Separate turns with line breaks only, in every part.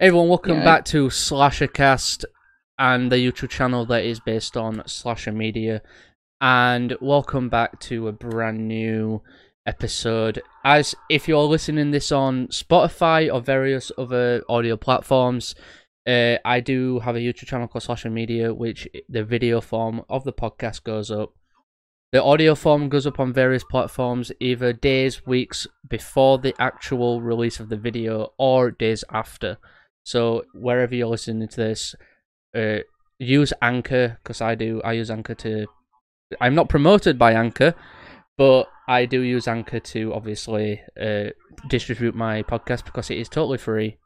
Hey everyone, welcome
Yeah.
back to Slashercast and the YouTube channel that is based on Slasher Media. And welcome back to a brand new episode. As if you're listening this on Spotify or various other audio platforms, uh, I do have a YouTube channel called Slasher Media, which the video form of the podcast goes up. The audio form goes up on various platforms, either days, weeks before the actual release of the video, or days after. So wherever you're listening to this, uh, use Anchor because I do. I use Anchor to. I'm not promoted by Anchor, but I do use Anchor to obviously uh, distribute my podcast because it is totally free.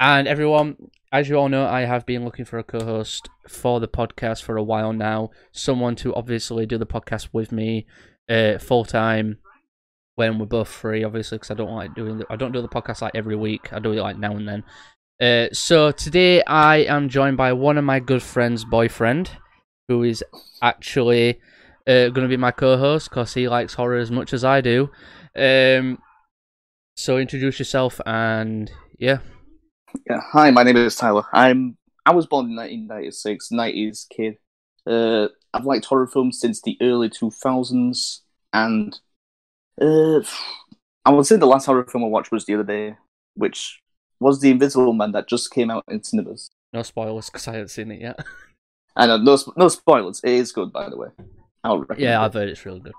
And everyone, as you all know, I have been looking for a co-host for the podcast for a while now. Someone to obviously do the podcast with me uh, full time when we're both free. Obviously, because I don't like doing. The, I don't do the podcast like every week. I do it like now and then. Uh, so today I am joined by one of my good friends' boyfriend, who is actually uh, going to be my co-host because he likes horror as much as I do. Um, so introduce yourself and yeah.
Yeah, hi, my name is Tyler. I'm I was born in 1996, 90s kid. Uh, I've liked horror films since the early 2000s, and uh, I would say the last horror film I watched was the other day, which was The Invisible Man that just came out in cinemas.
No spoilers because I haven't seen it yet.
And uh, no no spoilers. It is good, by the way. I'll recommend
yeah. I've heard it's really good.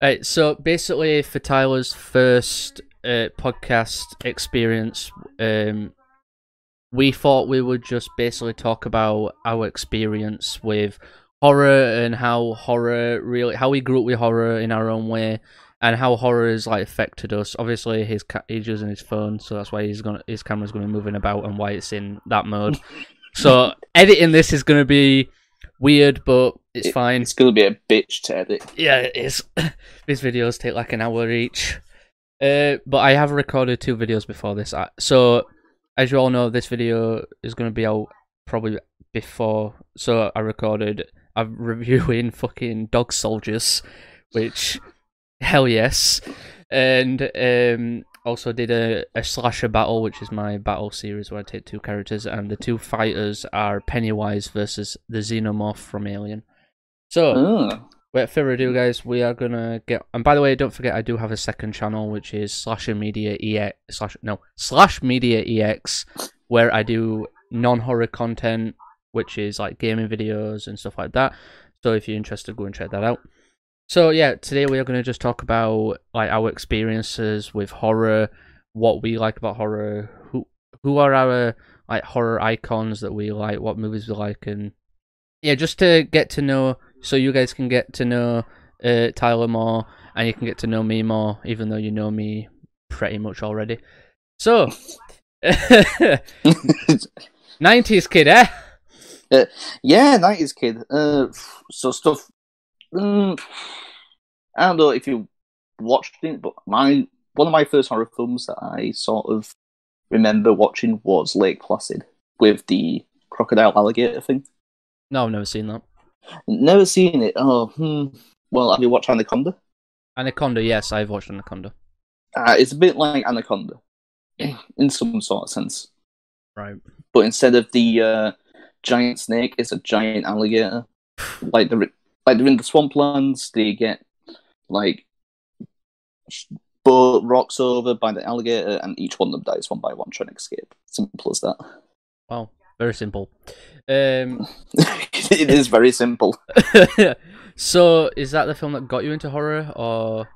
Right, so basically, for Tyler's first uh, podcast experience, um, we thought we would just basically talk about our experience with horror and how horror really, how we grew up with horror in our own way, and how horror has like affected us. Obviously, his ca- he's using his phone, so that's why he's gonna his camera's gonna be moving about and why it's in that mode. so editing this is gonna be weird, but it's
It-
fine.
It's gonna be a bitch to edit.
Yeah, it is. These videos take like an hour each. Uh, but I have recorded two videos before this. So, as you all know, this video is going to be out probably before. So, I recorded. I'm reviewing fucking Dog Soldiers, which, hell yes. And um, also did a, a slasher battle, which is my battle series where I take two characters, and the two fighters are Pennywise versus the Xenomorph from Alien. So,
Oh,
Without further ado, guys, we are gonna get. And by the way, don't forget, I do have a second channel, which is Slasher Media EX slash no slash Media EX, where I do non-horror content, which is like gaming videos and stuff like that. So if you're interested, go and check that out. So yeah, today we are gonna just talk about like our experiences with horror, what we like about horror, who who are our like horror icons that we like, what movies we like, and yeah, just to get to know, so you guys can get to know uh, Tyler more, and you can get to know me more, even though you know me pretty much already. So, nineties kid, eh?
yeah, nineties kid. Uh, so stuff. Mm, I don't know if you watched it, but my one of my first horror films that I sort of remember watching was Lake Placid with the crocodile alligator thing.
No, I've never seen that.
Never seen it. Oh, hmm. Well, have you watched Anaconda?
Anaconda, yes, I've watched Anaconda.
Uh, it's a bit like Anaconda in some sort of sense,
Right.
but instead of the uh, giant snake, it's a giant alligator. Like the like they're in the swamplands, they get like boat rocks over by the alligator, and each one of them dies one by one trying to escape. Simple as that.
Wow, very simple. Um,
it is very simple.
so is that the film that got you into horror, or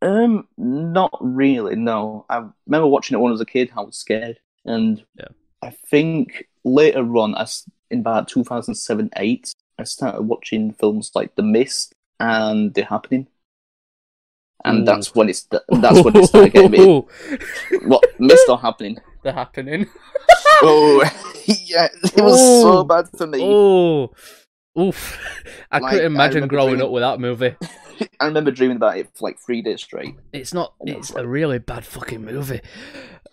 Um, not really. No, I remember watching it when I was a kid. I was scared, and
Yeah.
I think later on, as in about two thousand seven eight, I started watching films like The Mist and The Happening, and
Ooh.
that's when it's that's when it started getting me. What Mist or Happening?
the happening?
Oh, yeah, it was so
Oh.
bad for me.
Oh, oof! I
Like,
couldn't imagine
remember
growing
dreaming-
up with that movie.
I remember dreaming about it for like three days straight.
It's not. It's a really bad fucking movie.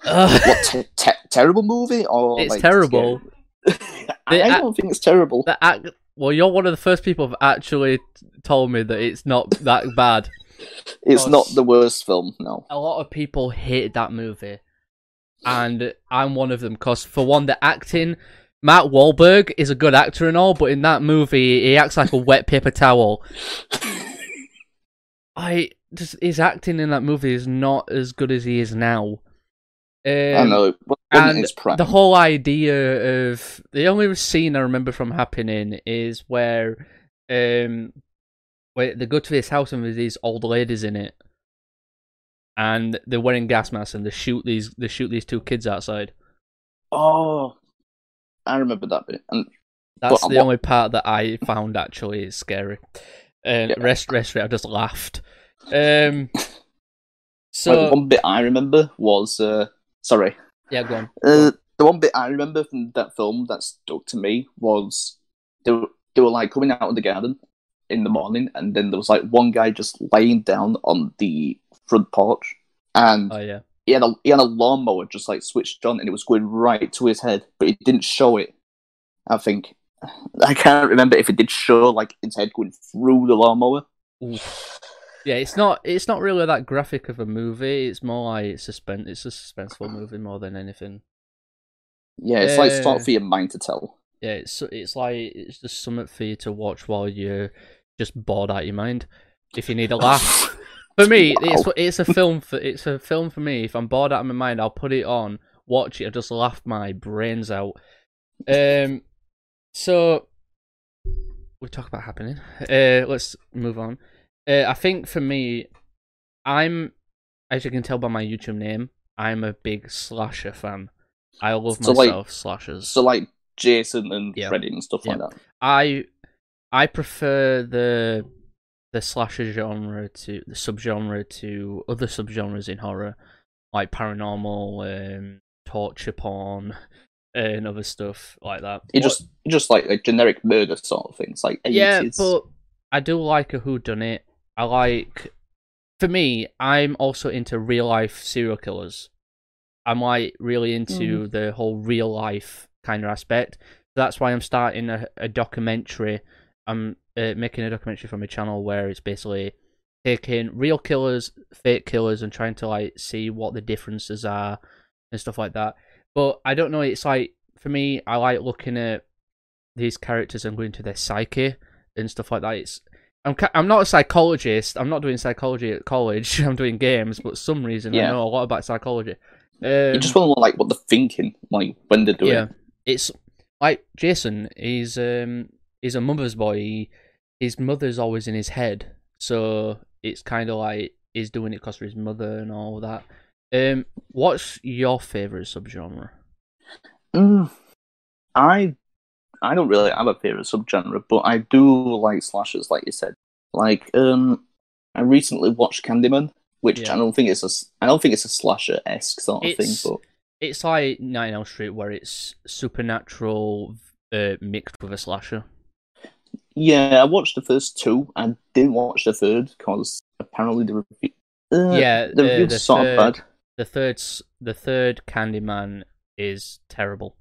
Ugh.
What te- te- terrible movie or
It's
like,
terrible.
I
The
don't think it's terrible.
the act. Well, you're one of the first people who've actually told me that it's not that bad.
It's not the worst film, no.
A lot of people hated that movie, and I'm one of them. Cause for one, the acting, Matt Wahlberg is a good actor and all, but in that movie, he acts like a wet paper towel. I just his acting in that movie is not as good as he is now. Um,
I know.
And the whole idea of the only scene I remember from happening is where um where they go to this house and there's these old ladies in it and they're wearing gas masks and they shoot these they shoot these two kids outside.
Oh, I remember that bit. And
That's
But
the
what-
only part that I found actually is scary. Um,
Yeah.
rest rest it I just laughed. Um so
one bit I remember was uh, sorry.
Yeah go on.
Uh, the one bit I remember from that film that stuck to me was they were, they were like coming out of the garden in the morning, and then there was like one guy just laying down on the front porch, and
Oh yeah.
he had a he had a lawnmower just like switched on, and it was going right to his head, but it didn't show it. I think I can't remember if it did show like his head going through the lawnmower.
Yeah, it's not it's not really that graphic of a movie. It's more like suspense. It's a suspenseful movie more than anything.
Yeah, it's like
Yeah.
sort of for your mind to tell.
Yeah, it's it's like it's just something for you to watch while you're just bored out your mind. If you need a laugh, for me, it's
Wow.
it's a film for it's a film for me. If I'm bored out of my mind, I'll put it on, watch it, and just laugh my brains out. Um, so we talk about happening. Uh, let's move on. Uh, I think for me, I'm as you can tell by my YouTube name, I'm a big slasher fan. I love
So, like-
myself slashers.
So like Jason and
Yeah.
Freddy and stuff like that.
I I prefer the the slasher genre to the subgenre to other subgenres in horror, like paranormal, um, torture porn, and other stuff like that.
It just just like a generic murder sort of thing. It's like 80s.
yeah, but I do like a who done it. I like for me, I'm also into real life serial killers. I'm like really into the whole real life kind of aspect. That's why I'm starting a, a documentary. I'm uh, making a documentary for my channel where it's basically taking real killers, fake killers, and trying to like see what the differences are and stuff like that. But I don't know. It's like for me, I like looking at these characters and going to their psyche and stuff like that. It's I'm I'm not a psychologist. I'm not doing psychology at college. I'm doing games, but some reason I know a lot about psychology. Um,
you just want to know like what they're thinking, like when they're doing.
yeah, it's like Jason. He's um he's a mother's boy. He, his mother's always in his head, so it's kind of like he's doing it because of his mother and all that. Um, what's your favorite subgenre?
Mm, I I don't really have a favorite subgenre, but I do like slashers, like you said. Like um, I recently watched Candyman, which
Yeah.
I don't think it's a I don't think it's a slasher esque sort of
It's-
thing, but
It's like Nine Elm Street, where it's supernatural uh, mixed with a slasher.
yeah, I watched the first two. I didn't watch the third because apparently the review, uh,
Yeah,
the
uh,
review's
the
sort
third-
of bad.
The third, the third Candyman is terrible.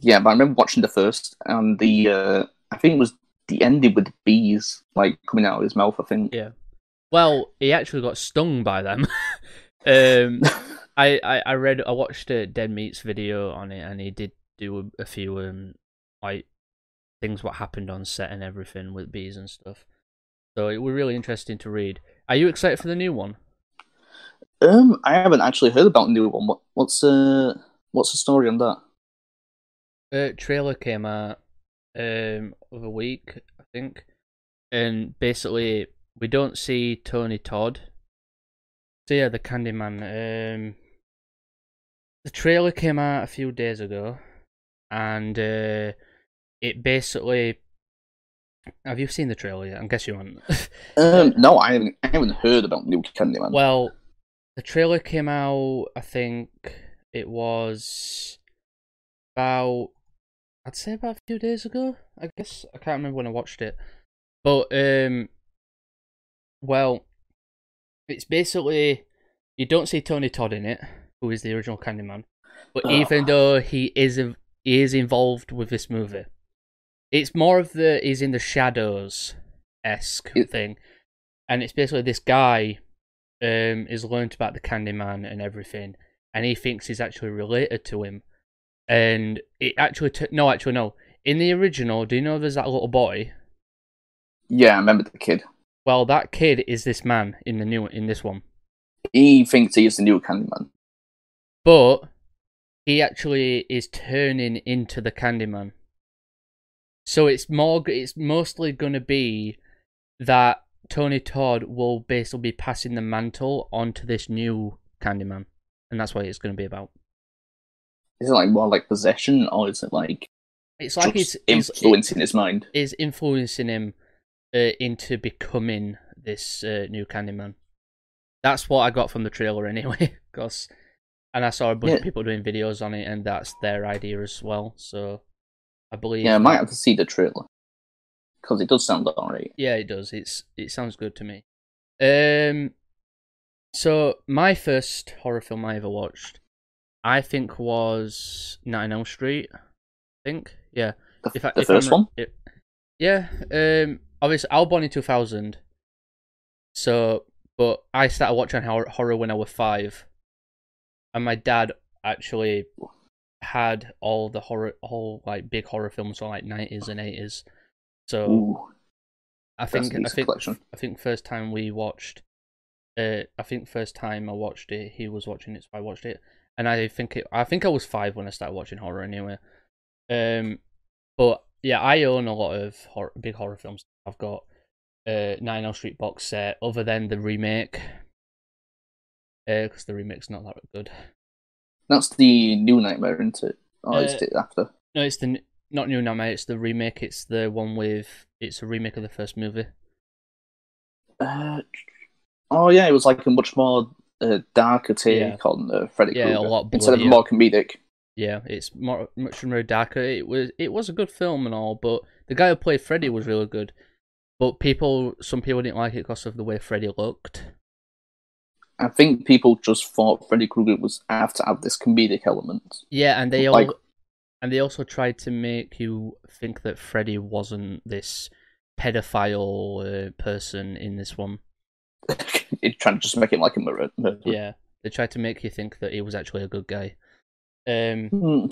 Yeah, but I remember watching the first and the uh, I think it was the ending with the bees like coming out of his mouth. I think.
Yeah. Well, he actually got stung by them. um, I, I, I read, I watched a Dead Meat's video on it, and he did do a, a few um like things what happened on set and everything with bees and stuff. So it was really interesting to read. Are you excited for the new one?
Um, I haven't actually heard about the new one. What, what's uh, what's the story on that?
Uh, trailer came out um of a week, I think, and basically we don't see Tony Todd. So yeah, the Candyman. Um, the trailer came out a few days ago, and uh, it basically. Have you seen the trailer yet? I guess you haven't.
Um, no, I haven't. I haven't heard about new Candyman.
Well, the trailer came out. I think it was about. I'd say about a few days ago. I guess I can't remember when I watched it, but um, well, it's basically you don't see Tony Todd in it, who is the original Candyman, but
Oh.
even though he is he is involved with this movie, it's more of the he's in the shadows esque thing, and it's basically this guy um is learned about the Candyman and everything, and he thinks he's actually related to him. And it actually, took. no, actually, no. In the original, do you know there's that little boy?
Yeah, I remember the kid.
Well, that kid is this man in the new in this one,
He thinks he's the new Candyman.
but he actually is turning into the Candyman. So it's more, it's mostly gonna be that Tony Todd will basically be passing the mantle onto this new Candyman, and that's what it's gonna be about.
Is it like more like possession, or is it like
It's like it's
influencing his mind?
is influencing him uh, into becoming this uh, new Candyman. That's what I got from the trailer anyway, because and I saw a bunch of people doing videos on it, and that's their idea as well. So I believe.
Yeah, I might have to see the trailer because it does sound alright.
Yeah, it does. It's it sounds good to me. Um, so my first horror film I ever watched, I think was Nine Elm Street. I think, yeah.
The,
If I,
the
if I'm
first one.
it- yeah. Um. Obviously, I was born in two thousand. So, but I started watching horror, horror when I was five, and my dad actually had all the horror, all like big horror films from like nineties and eighties. So
Ooh,
I think I think
collection.
I think first time we watched, uh, I think first time I watched it, he was watching it, so I watched it, and I think it, I think I was five when I started watching horror anyway. Um, but yeah, I own a lot of horror, big horror films. I've got uh Nine Elm Street box set, other than the remake, uh, because the remake's not that good.
that's the new Nightmare, isn't it? Or is
Uh,
it after?
No, it's the not New Nightmare. It's the remake. It's the one with. It's a remake of the first movie.
Uh, oh yeah, it was like a much more uh, darker take
Yeah.
on uh, Freddy
Yeah, a
Krueger
lot
instead of more comedic.
Yeah, it's more much more darker. It was it was a good film and all, but the guy who played Freddy was really good. But people, some people didn't like it because of the way Freddy looked.
I think people just thought Freddy Krueger was have to have this comedic element.
Yeah, and they all
Like-
and they also tried to make you think that Freddy wasn't this pedophile uh, person in this one.
it trying to just make him like a murder. murder.
Yeah, they tried to make you think that he was actually a good guy. Um,
Hmm,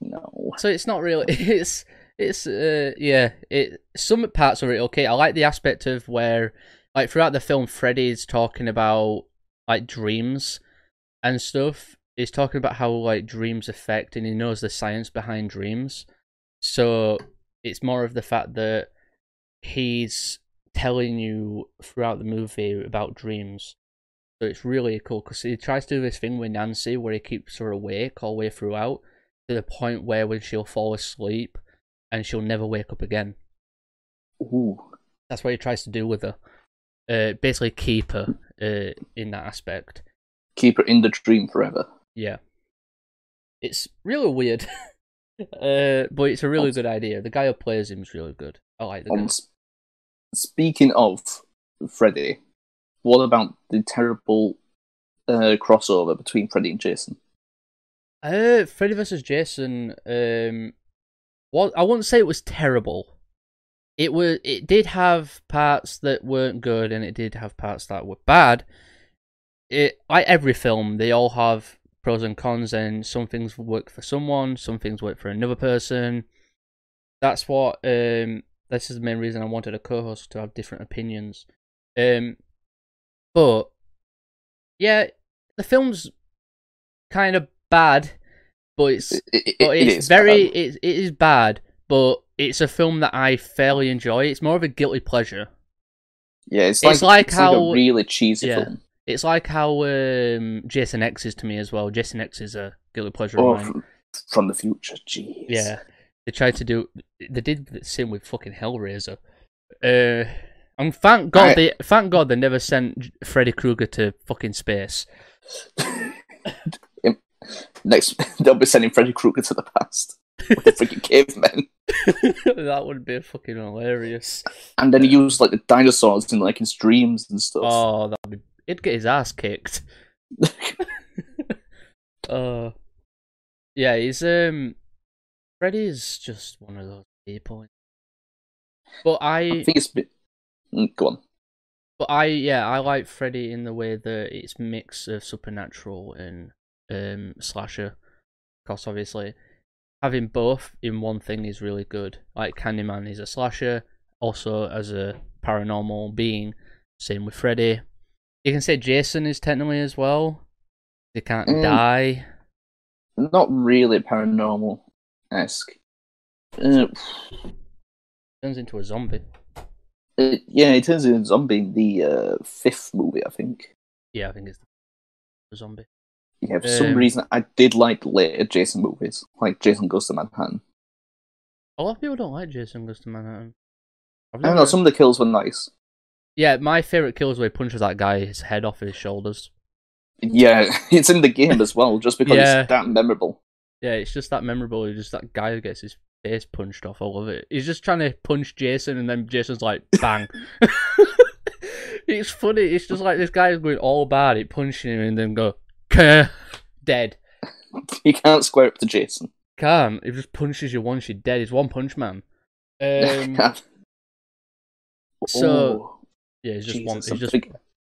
no.
So it's not really. It's it's uh yeah. It some parts are okay. I like the aspect of where like throughout the film, Freddy's talking about like dreams and stuff. He's talking about how like dreams affect, and he knows the science behind dreams. So it's more of the fact that he's telling you throughout the movie about dreams. So it's really cool because he tries to do this thing with Nancy where he keeps her awake all the way throughout to the point where when she'll fall asleep and she'll never wake up again.
Ooh.
That's what he tries to do with her. Uh, basically keep her uh, in that aspect.
Keep her in the dream forever.
Yeah. It's really weird. uh, but it's a really good idea. The guy who plays him is really good. I like the guy.
Speaking of Freddy, what about the terrible uh, crossover between Freddy and Jason?
Uh, Freddy vs. Jason. Um, well, I wouldn't say it was terrible. It was. It did have parts that weren't good, and it did have parts that were bad. It like every film, they all have pros and cons, and some things work for someone, some things work for another person. That's what. Um, this is the main reason I wanted a co-host to have different opinions. Um, but yeah, the film's kind of bad, but it's
It, it,
but
it
it's
is
very
bad.
it, it is bad, but it's a film that I fairly enjoy. It's more of a guilty pleasure.
yeah. It's
it's
like,
like
it's
how-
like a really cheesy
yeah.
film.
It's like how um, Jason X is to me as well. Jason X is a guilty pleasure
Oh,
of mine.
from, from the future. Jeez.
Yeah, they tried to do. They did the same with fucking Hellraiser. Uh, and thank God
I-
they thank God they never sent Freddy Krueger to fucking space.
Next, they'll be sending Freddy Krueger to the past with the freaking cavemen,
that would be fucking hilarious.
and then he used like the dinosaurs in like his dreams and stuff.
Oh, that'd be. He'd get his ass kicked. Uh, yeah, he's um, Freddy's just one of those people. But
I
I,
think it's a bit. Mm, Go on.
but I, yeah, I like Freddy in the way that it's mix of supernatural and um, slasher. Because obviously, having both in one thing is really good. Like Candyman is a slasher, also as a paranormal being. Same with Freddy. You can say Jason is technically as well. They can't
Mm.
die.
Not really paranormal esque. Uh,
Turns into a zombie.
it, yeah, it turns into a zombie in the uh, fifth movie, I think.
Yeah, I think it's the zombie.
Yeah, for some
Um,
reason, I did like later Jason movies, like Jason Goes to Manhattan.
A lot of people don't like Jason Goes to Manhattan.
I don't know, some of the kills were nice.
Yeah, my favorite kill is where he punches that guy his head off his shoulders.
Yeah, it's in the game as well, just because
Yeah.
it's that memorable.
Yeah, it's just that memorable. Just that guy who gets his face punched off. I love it. He's just trying to punch Jason, and then Jason's like, bang. it's funny. It's just like this guy is going all bad at punching him, and then go, Kerr, dead.
You can't square up to Jason.
Can't. He just punches you once, you're dead. He's one punch man. Um, so-
Oh,
yeah, he's just
Jesus,
one.
I'm,
He's just.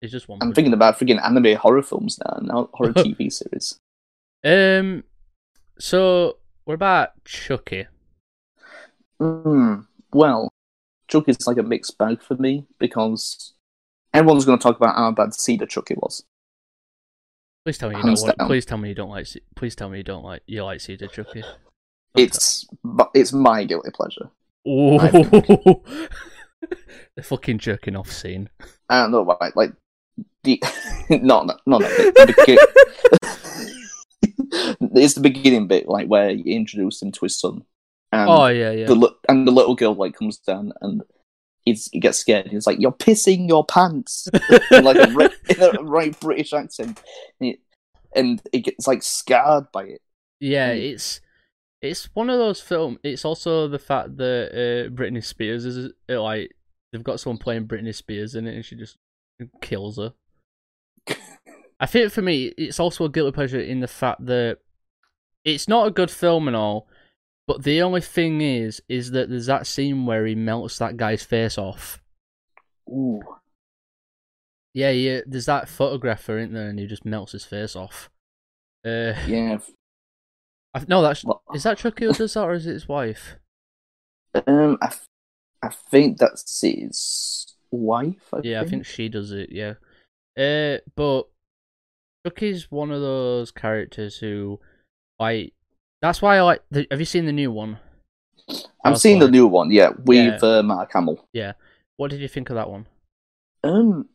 He's just one.
I'm thinking about freaking anime horror films now, now horror TV series.
Um. So what about Chucky?
Mm, well, Chucky is like a mixed bag for me because everyone's going to talk about how bad Seed of Chucky was.
Please tell me you
Hands
don't. Want, please tell me you don't like. Please tell me you don't like. You like Seed of Chucky. Don't
It's but it's my guilty pleasure.
Oh, the fucking jerking off scene.
I don't know why, like the not that- not that bit. The begin- it's the beginning bit, like where you introduce him to his son, and
oh yeah, yeah.
the and the little girl like comes down and he's, he gets scared. He's like, "You're pissing your pants," in like a, ri- in a right British accent, and it, and it gets like scarred by it.
yeah,
Mm.
it's it's one of those film. It's also the fact that uh, Britney Spears is uh, like they've got someone playing Britney Spears in it, and she just kills her. I think for me, it's also a guilty pleasure in the fact that it's not a good film and all, but the only thing is, is that there's that scene where he melts that guy's face off.
Ooh,
Yeah, yeah. There's that photographer in there, and he just melts his face off. Uh,
yeah.
I, no, that's
Well,
is that Chucky who does that, or is it his wife?
um, I, I think that's his wife. I
Yeah, I
think.
think she does it. Yeah, uh, but Chucky's one of those characters who, like, that's why I like. The, have you seen the new one?
I've
Oh,
seen the new one. Yeah, with uh, Mark Hamill. Yeah.
What did you think of that one?
Um,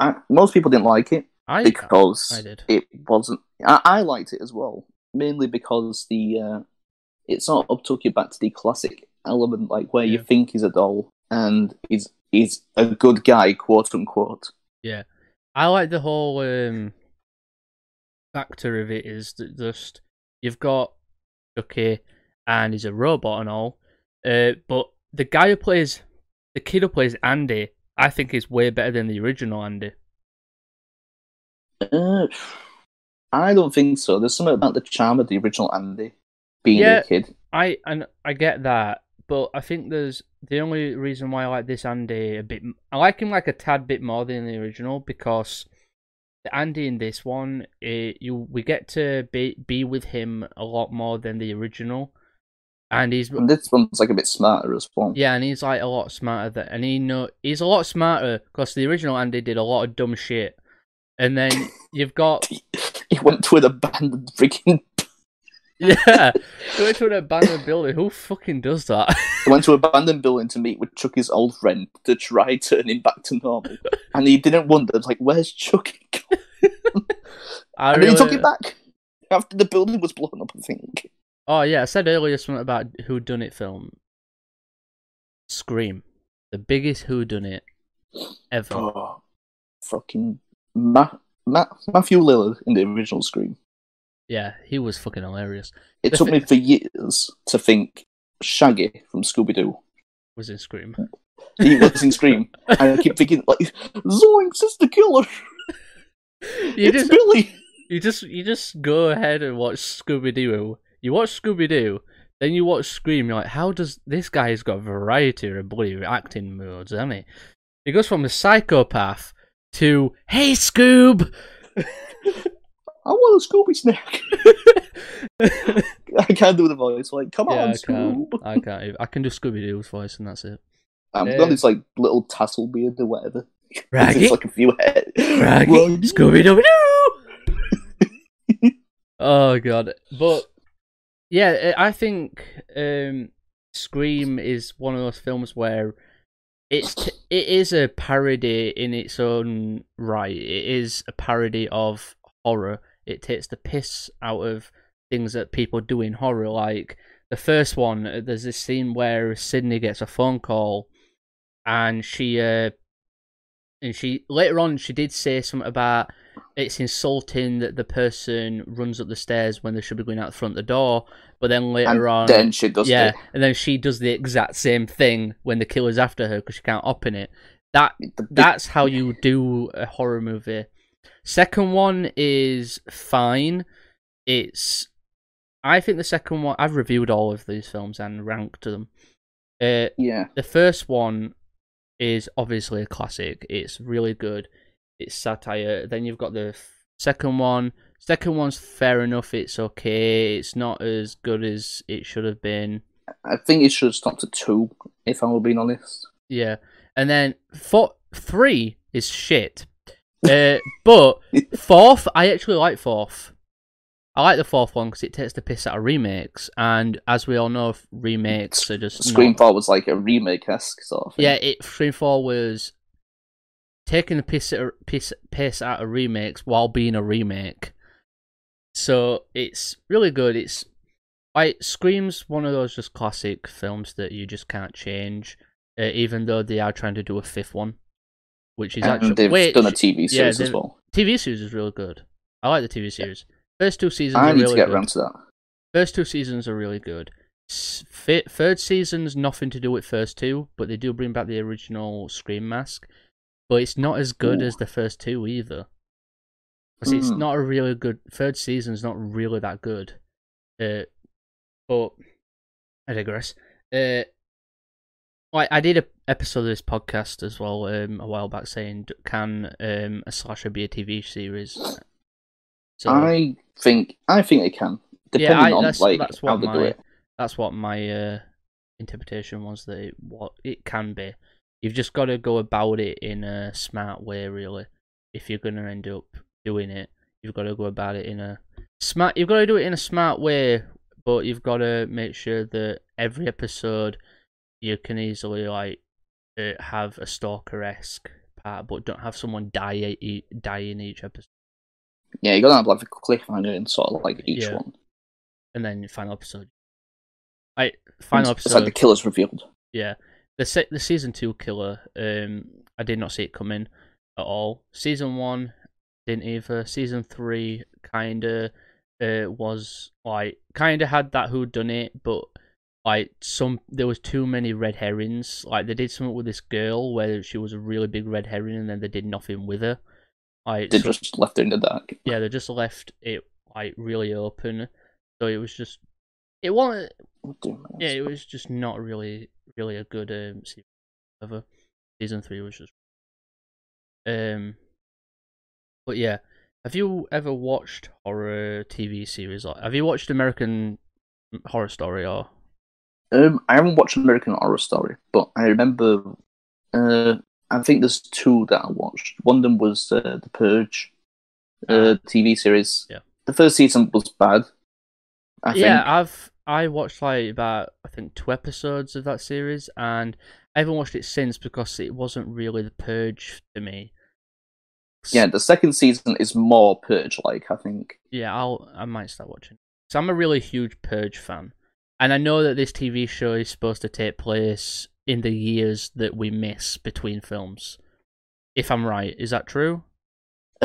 I, most people didn't like it
I
because
I did.
it wasn't. I, I liked it as well, mainly because the uh, it sort of took you back to the classic element, like where you think he's a doll and he's he's a good guy, quote unquote.
Yeah, I like the whole um factor of it is that just you've got Chucky and he's a robot and all, uh, but the guy who plays the kid who plays Andy, I think is way better than the original Andy.
Uh, I don't think so. There's something about the charm of the original Andy being
Yeah.
a kid.
I and I get that, but I think there's the only reason why I like this Andy a bit. I like him like a tad bit more than the original because Andy in this one, it, you we get to be be with him a lot more than the original, and he's
And this one's like a bit smarter as well.
yeah, and he's like a lot smarter than, and he know he's a lot smarter because the original Andy did a lot of dumb shit, and then you've got
He went to an abandoned freaking.
Yeah, went to an abandoned building. Who fucking does that?
Went to an abandoned building to meet with Chucky's old friend to try turn him back to normal, and he didn't want wonder like, "Where's Chucky?"
I
and then he took
really-
it back after the building was blown up. I think.
Oh yeah, I said earlier something about who done it film. Scream, the biggest who done it ever.
Oh, fucking Ma- Ma- Matthew Lillard in the original Scream.
Yeah, he was fucking hilarious.
It
The
took me for years to think Shaggy from Scooby Doo.
Was in Scream.
He was in Scream, and I keep thinking like, Zoinks, it's the killer.
You
it's
just
Billy.
you just you just go ahead and watch Scooby Doo. You watch Scooby Doo, then you watch Scream. You're like, how does this guy's got a variety of bloody acting modes, hasn't he? He goes from a psychopath to Hey Scoob.
I want a Scooby snack. I can't do the voice. Like, come
yeah,
on,
I can't. I can't. even- I can do Scooby Doo's voice, and that's it.
I've
Yeah.
got this like little tassel beard or whatever.
Raggy,
It's like a few head.
Raggy,
Raggy.
Scooby Doo. oh god, but yeah, I I think um, Scream is one of those films where it's t- it is a parody in its own right. It is a parody of horror. It takes the piss out of things that people do in horror. Like the first one, uh, there's this scene where Sydney gets a phone call, and she uh, and she later on she did say something about it's insulting that the person runs up the stairs when they should be going out the front of the door. But then later
and
on,
then she does
yeah,
it.
and then she does the exact same thing when the killer's after her because she can't open it. That that's how you do a horror movie. Second one is fine. It's I think the second one I've reviewed all of these films and ranked them. Uh,
yeah.
the first one is obviously a classic. It's really good. It's satire. Then you've got the f- second one. Second one's fair enough. It's okay. It's not as good as it should have been.
I think it should have stopped at two, if I'm being honest.
Yeah, and then four, three is shit. Uh, but fourth, I actually like fourth. I like the fourth one because it takes the piss out of remakes, and as we all know, remakes are just
Scream
not-
4 was like a remake esque sort of thing.
Yeah, it Scream Four was taking the piss out- piss piss out of remakes while being a remake. So it's really good. It's like Scream's one of those just classic films that you just can't change, uh, even though they are trying to do a fifth one, which is
and
actually
they've
wait,
done a TV series as well.
TV series is really good. I like the TV series. First two seasons
I
are
need
really
to get
good.
around to that.
First two seasons are really good. Third season's nothing to do with first two, but they do bring back the original Scream mask. But it's not as good
Ooh.
as the first two either. 'Cause it's
Hmm.
not a really good. Third season's not really that good. Uh, but I digress. Uh, like I did a episode of this podcast as well um, a while back saying can um, a slasher be a TV series? So
I think I think it can, depending
I-
on
that's-
like
that's
how
what
they do
my-
it.
that's what my uh, interpretation was that it, what it can be. You've just got to go about it in a smart way, really. If you're gonna end up doing it, you've got to go about it in a smart. You've got to do it in a smart way, but you've got to make sure that every episode you can easily like have a stalker esque part, but don't have someone die e- die in each episode.
Yeah, you gotta have like a cliffhanger in sort of like each
Yeah.
one.
And then final episode. I final
it's,
episode.
it's like the killer's revealed.
Yeah, the se- the season two killer. Um, I did not see it coming at all. Season one didn't either. Season three kinda uh was like kinda had that who done it, but like some there was too many red herrings. Like they did something with this girl where she was a really big red herring, and then they did nothing with her. Like
They
so-
just left her in the dark.
yeah, they just left it like really open. So it was just it wasn't
do
yeah, it was just not really, really a good um, season. Ever. Season three was just. Um. But yeah, have you ever watched horror TV series? Like, have you watched American Horror Story or?
Um, I haven't watched American Horror Story, but I remember. Uh, I think there's two that I watched. One of them was uh, the Purge, uh, TV series.
Ah. Yeah.
The first season was bad. I
yeah,
think.
I've I watched like about I think two episodes of that series, and I haven't watched it since because it wasn't really the purge to me.
Yeah, the second season is more Purge like. I think.
Yeah, I'll I might start watching. So I'm a really huge Purge fan, and I know that this TV show is supposed to take place in the years that we miss between films. If I'm right, is that true?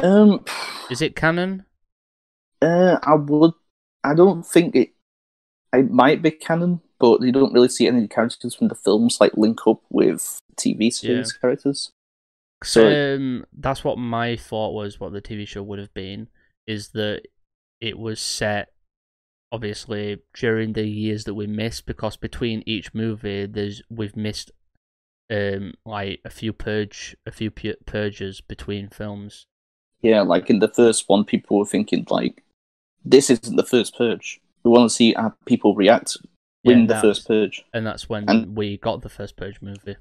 Um,
Is it canon?
uh, I would. I don't think it. It might be canon, but you don't really see any characters from the films like link up with TV series characters. So-
um, that's what my thought was. What the TV show would have been is that it was set, obviously, during the years that we missed, because between each movie, there's we've missed, um, like a few purge, a few pu- purges between films.
Yeah, like in the first one, people were thinking like, "This isn't the first purge. We want to see how people react
Yeah,
in the first purge."
and that's when
And-
we got the first Purge movie.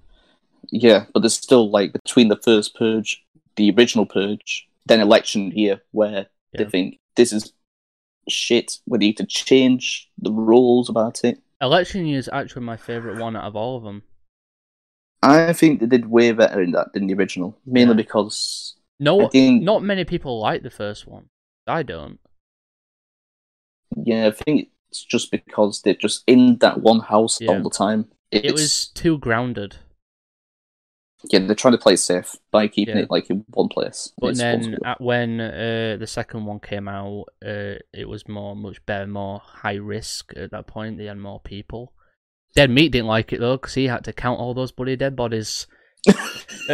Yeah, but there's still like between the first purge, the original purge, then election year, where
Yeah.
they think this is shit. We need to change the rules about it.
Election year is actually my favorite one out of all of them.
I think they did way better in that than the original, mainly
Yeah.
because
No,
think
not many people like the first one. I don't.
yeah, I think it's just because they're just in that one house
Yeah.
all the time. It's,
It was too grounded.
Yeah, they're trying to play safe by keeping
Yeah.
it like in one place.
But then
supposed to be.
at, when uh, the second one came out, uh, it was more much better, more high risk at that point. They had more people. Dead Meat didn't like it though because he had to count all those bloody dead bodies.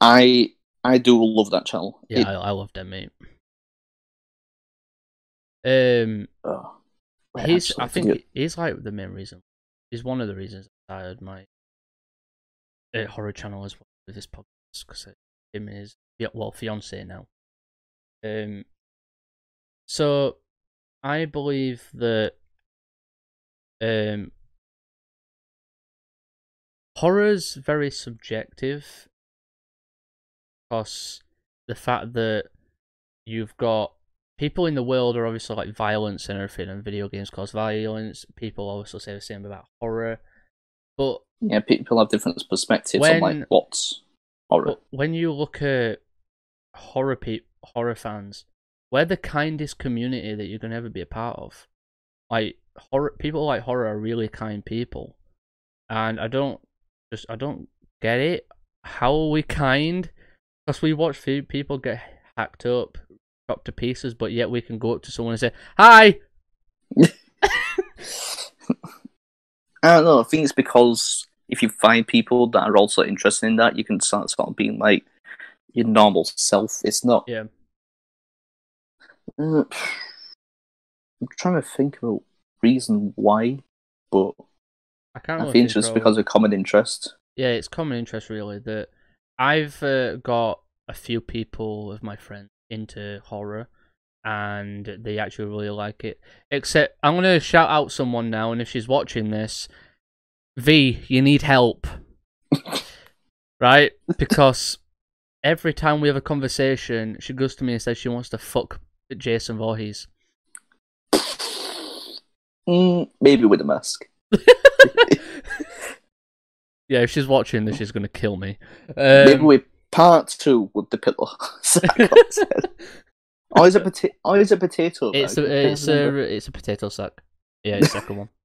I I do love that channel. It-
I, I love Dead Meat. Um,
oh, wait,
he's
actually,
I think
forget-
he's like the main reason. He's one of the reasons I started my uh, horror channel as well with this podcast because him and his well fiance now. Um. So, I believe that um horror's very subjective because the fact that you've got people in the world are obviously like violence and everything, and video games cause violence. People also say the same about horror, but
yeah, people have different perspectives on
When-
like what's horror.
when you look at horror pe- horror fans, we're the kindest community that you're gonna ever be a part of. Like horror, people like horror are really kind people, and I don't just I don't get it. How are we kind? Because we watch people get hacked up, chopped to pieces, but yet we can go up to someone and say, "Hi."
I don't know. I think it's because if you find people that are also interested in that, you can start sort of being like your normal self. It's not.
Yeah.
Uh, I'm trying to think of a reason why, but
I can't.
I think it's just because of common interest.
yeah, it's common interest really that I've uh, got a few people of my friends into horror and they actually really like it. Except I'm gonna shout out someone now, and if she's watching this, V, you need help, right? Because every time we have a conversation, she goes to me and says she wants to fuck Jason Voorhees.
Mm, maybe with a mask.
Yeah, if she's watching this, she's gonna kill me.
maybe
Um,
with part two with the pillow. oh, potato? Oh, is it potato?
It's
bag? I
a it's a it's a potato sack. Yeah, it's the second one.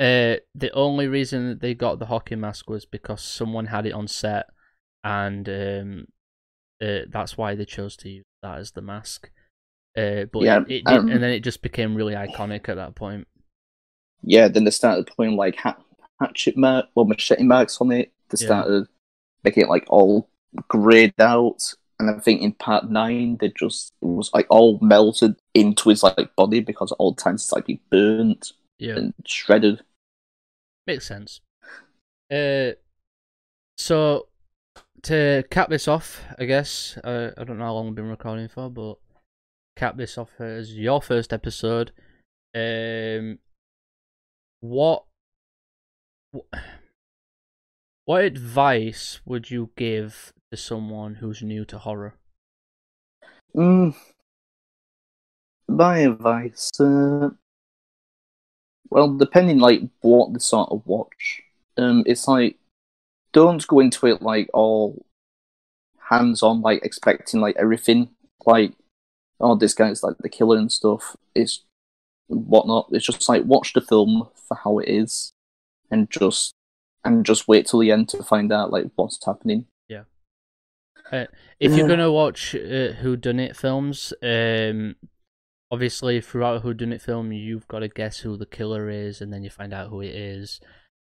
Uh, the only reason that they got the hockey mask was because someone had it on set, and um, uh, that's why they chose to use that as the mask. Uh, but
Yeah,
it, it did,
um,
and then it just became really iconic at that point.
yeah, then they started putting like ha- hatchet mark, well, machete marks on it. They
Yeah.
started making it like all grayed out, and I think in part nine they just it was like all melted into his like body because all times it's like be burnt
Yeah,
and shredded.
makes sense. Uh, so to cap this off, I guess uh, I don't know how long we've been recording for, but cap this off as your first episode. Um, what wh- what advice would you give to someone who's new to horror?
Mm. My advice, uh, well, depending like what the sort of watch, um, it's like don't go into it like all hands on, like expecting like everything, like oh this guy's like the killer and stuff. It's whatnot. It's just like watch the film for how it is, and just and just wait till the end to find out like what's happening.
If you're gonna watch uh, Who Done It films, um, obviously throughout a Who Done It film, you've got to guess who the killer is, and then you find out who it is.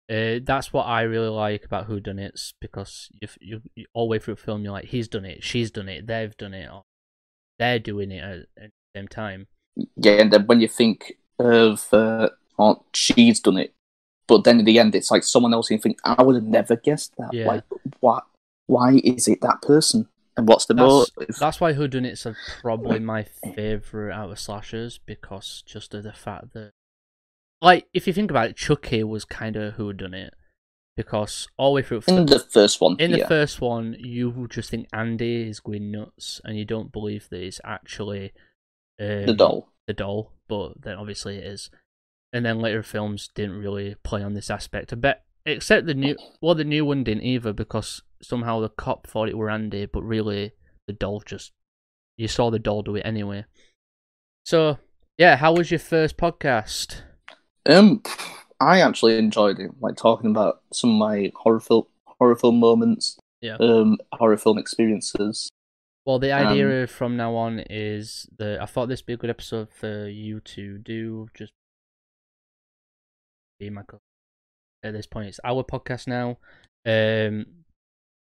Uh, that's what I really like about Who Done It's because if you, you all the way through the film, you're like, he's done it, she's done it, they've done it, or they're doing it at, at the same time.
Yeah, and then when you think of uh, oh, she's done it, but then in the end it's like someone else, and you think I would have never guessed that.
Yeah.
Like, what? Why is it that person? And what's the
That's,
motive?
that's why Whodunits are probably my favorite out of slashers because just of the fact that, like, if you think about it, Chucky was kind of Whodunit because all the way through
In the first one,
in the first one, you just think Andy is going nuts, and you don't believe that it's actually um,
the doll.
the doll, but then obviously it is. And then later films didn't really play on this aspect. I bet, except the new, well, the new one didn't either because somehow the cop thought it were Andy, but really the doll just you saw the doll do it anyway. So yeah, how was your first podcast?
Um, I actually enjoyed it, like talking about some of my horror film horror film moments.
Yeah.
Um, horror film experiences.
Well, the idea
Um,
from now on is that I thought this would be a good episode for you to do. Just be my co- at this point. It's our podcast now. Um,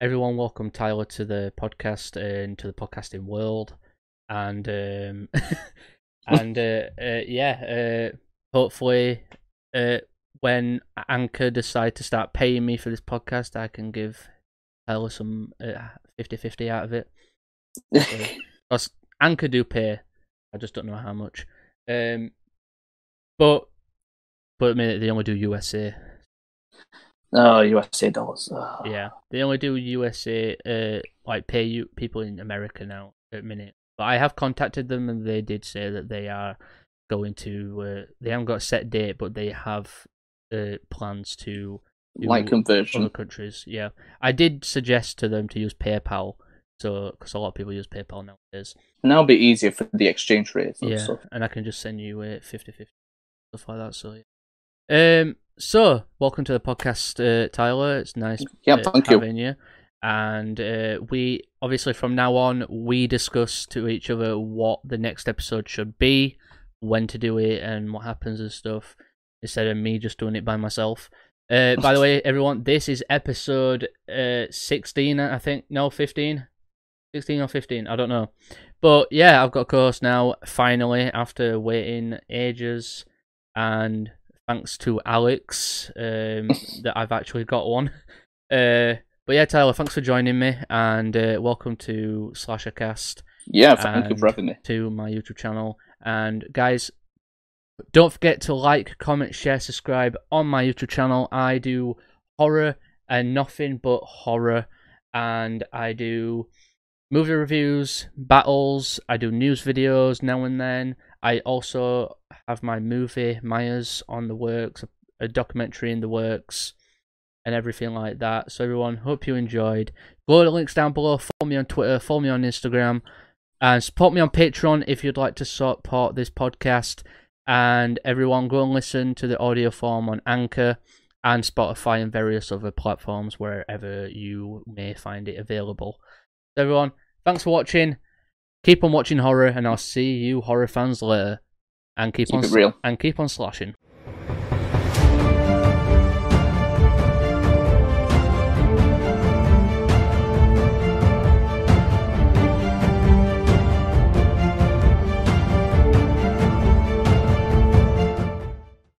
everyone, welcome Tyler to the podcast and to the podcasting world, and um, and uh, uh, yeah, uh, hopefully, uh, when Anchor decide to start paying me for this podcast, I can give Tyler some uh, 50-50 out of it. Because Anchor do pay, I just don't know how much. Um, but but I mean, they only do USA.
Oh, USA dollars. Ah.
Yeah, they only do USA. Uh, like pay you people in America now at minute. But I have contacted them, and they did say that they are going to. Uh, they haven't got a set date, but they have uh, plans to
Like conversion.
other countries. Yeah, I did suggest to them to use PayPal. So, because a lot of people use PayPal nowadays.
And that'll be easier for the exchange rate
yeah,
stuff.
and I can just send you a 50 50 stuff like that. So, yeah. Um, so welcome to the podcast, uh, Tyler. It's nice
Yeah,
uh,
thank you.
having you. And uh, we obviously from now on we discuss to each other what the next episode should be, when to do it, and what happens and stuff. Instead of me just doing it by myself. Uh, by the way, everyone, this is episode uh, 16, I think. No, 15? 16 or 15, I don't know. But yeah, I've got a course now, finally, after waiting ages. And thanks to Alex, um, that I've actually got one. Uh, but yeah, Tyler, thanks for joining me. And uh, welcome to Slashercast
Yeah, thank you for having me.
to my YouTube channel. And guys, don't forget to like, comment, share, subscribe on my YouTube channel. I do horror and nothing but horror, and I do movie reviews, battles. I do news videos now and then. I also have my movie Myers on the works, a documentary in the works, and everything like that. So everyone, hope you enjoyed. Go to the links down below. Follow me on Twitter. Follow me on Instagram and support me on Patreon if you'd like to support this podcast. And everyone, go and listen to the audio form on Anchor and Spotify and various other platforms wherever you may find it available. So everyone, thanks for watching. Keep on watching horror, and I'll see you horror fans later. And keep,
Keep
on and keep on slashing.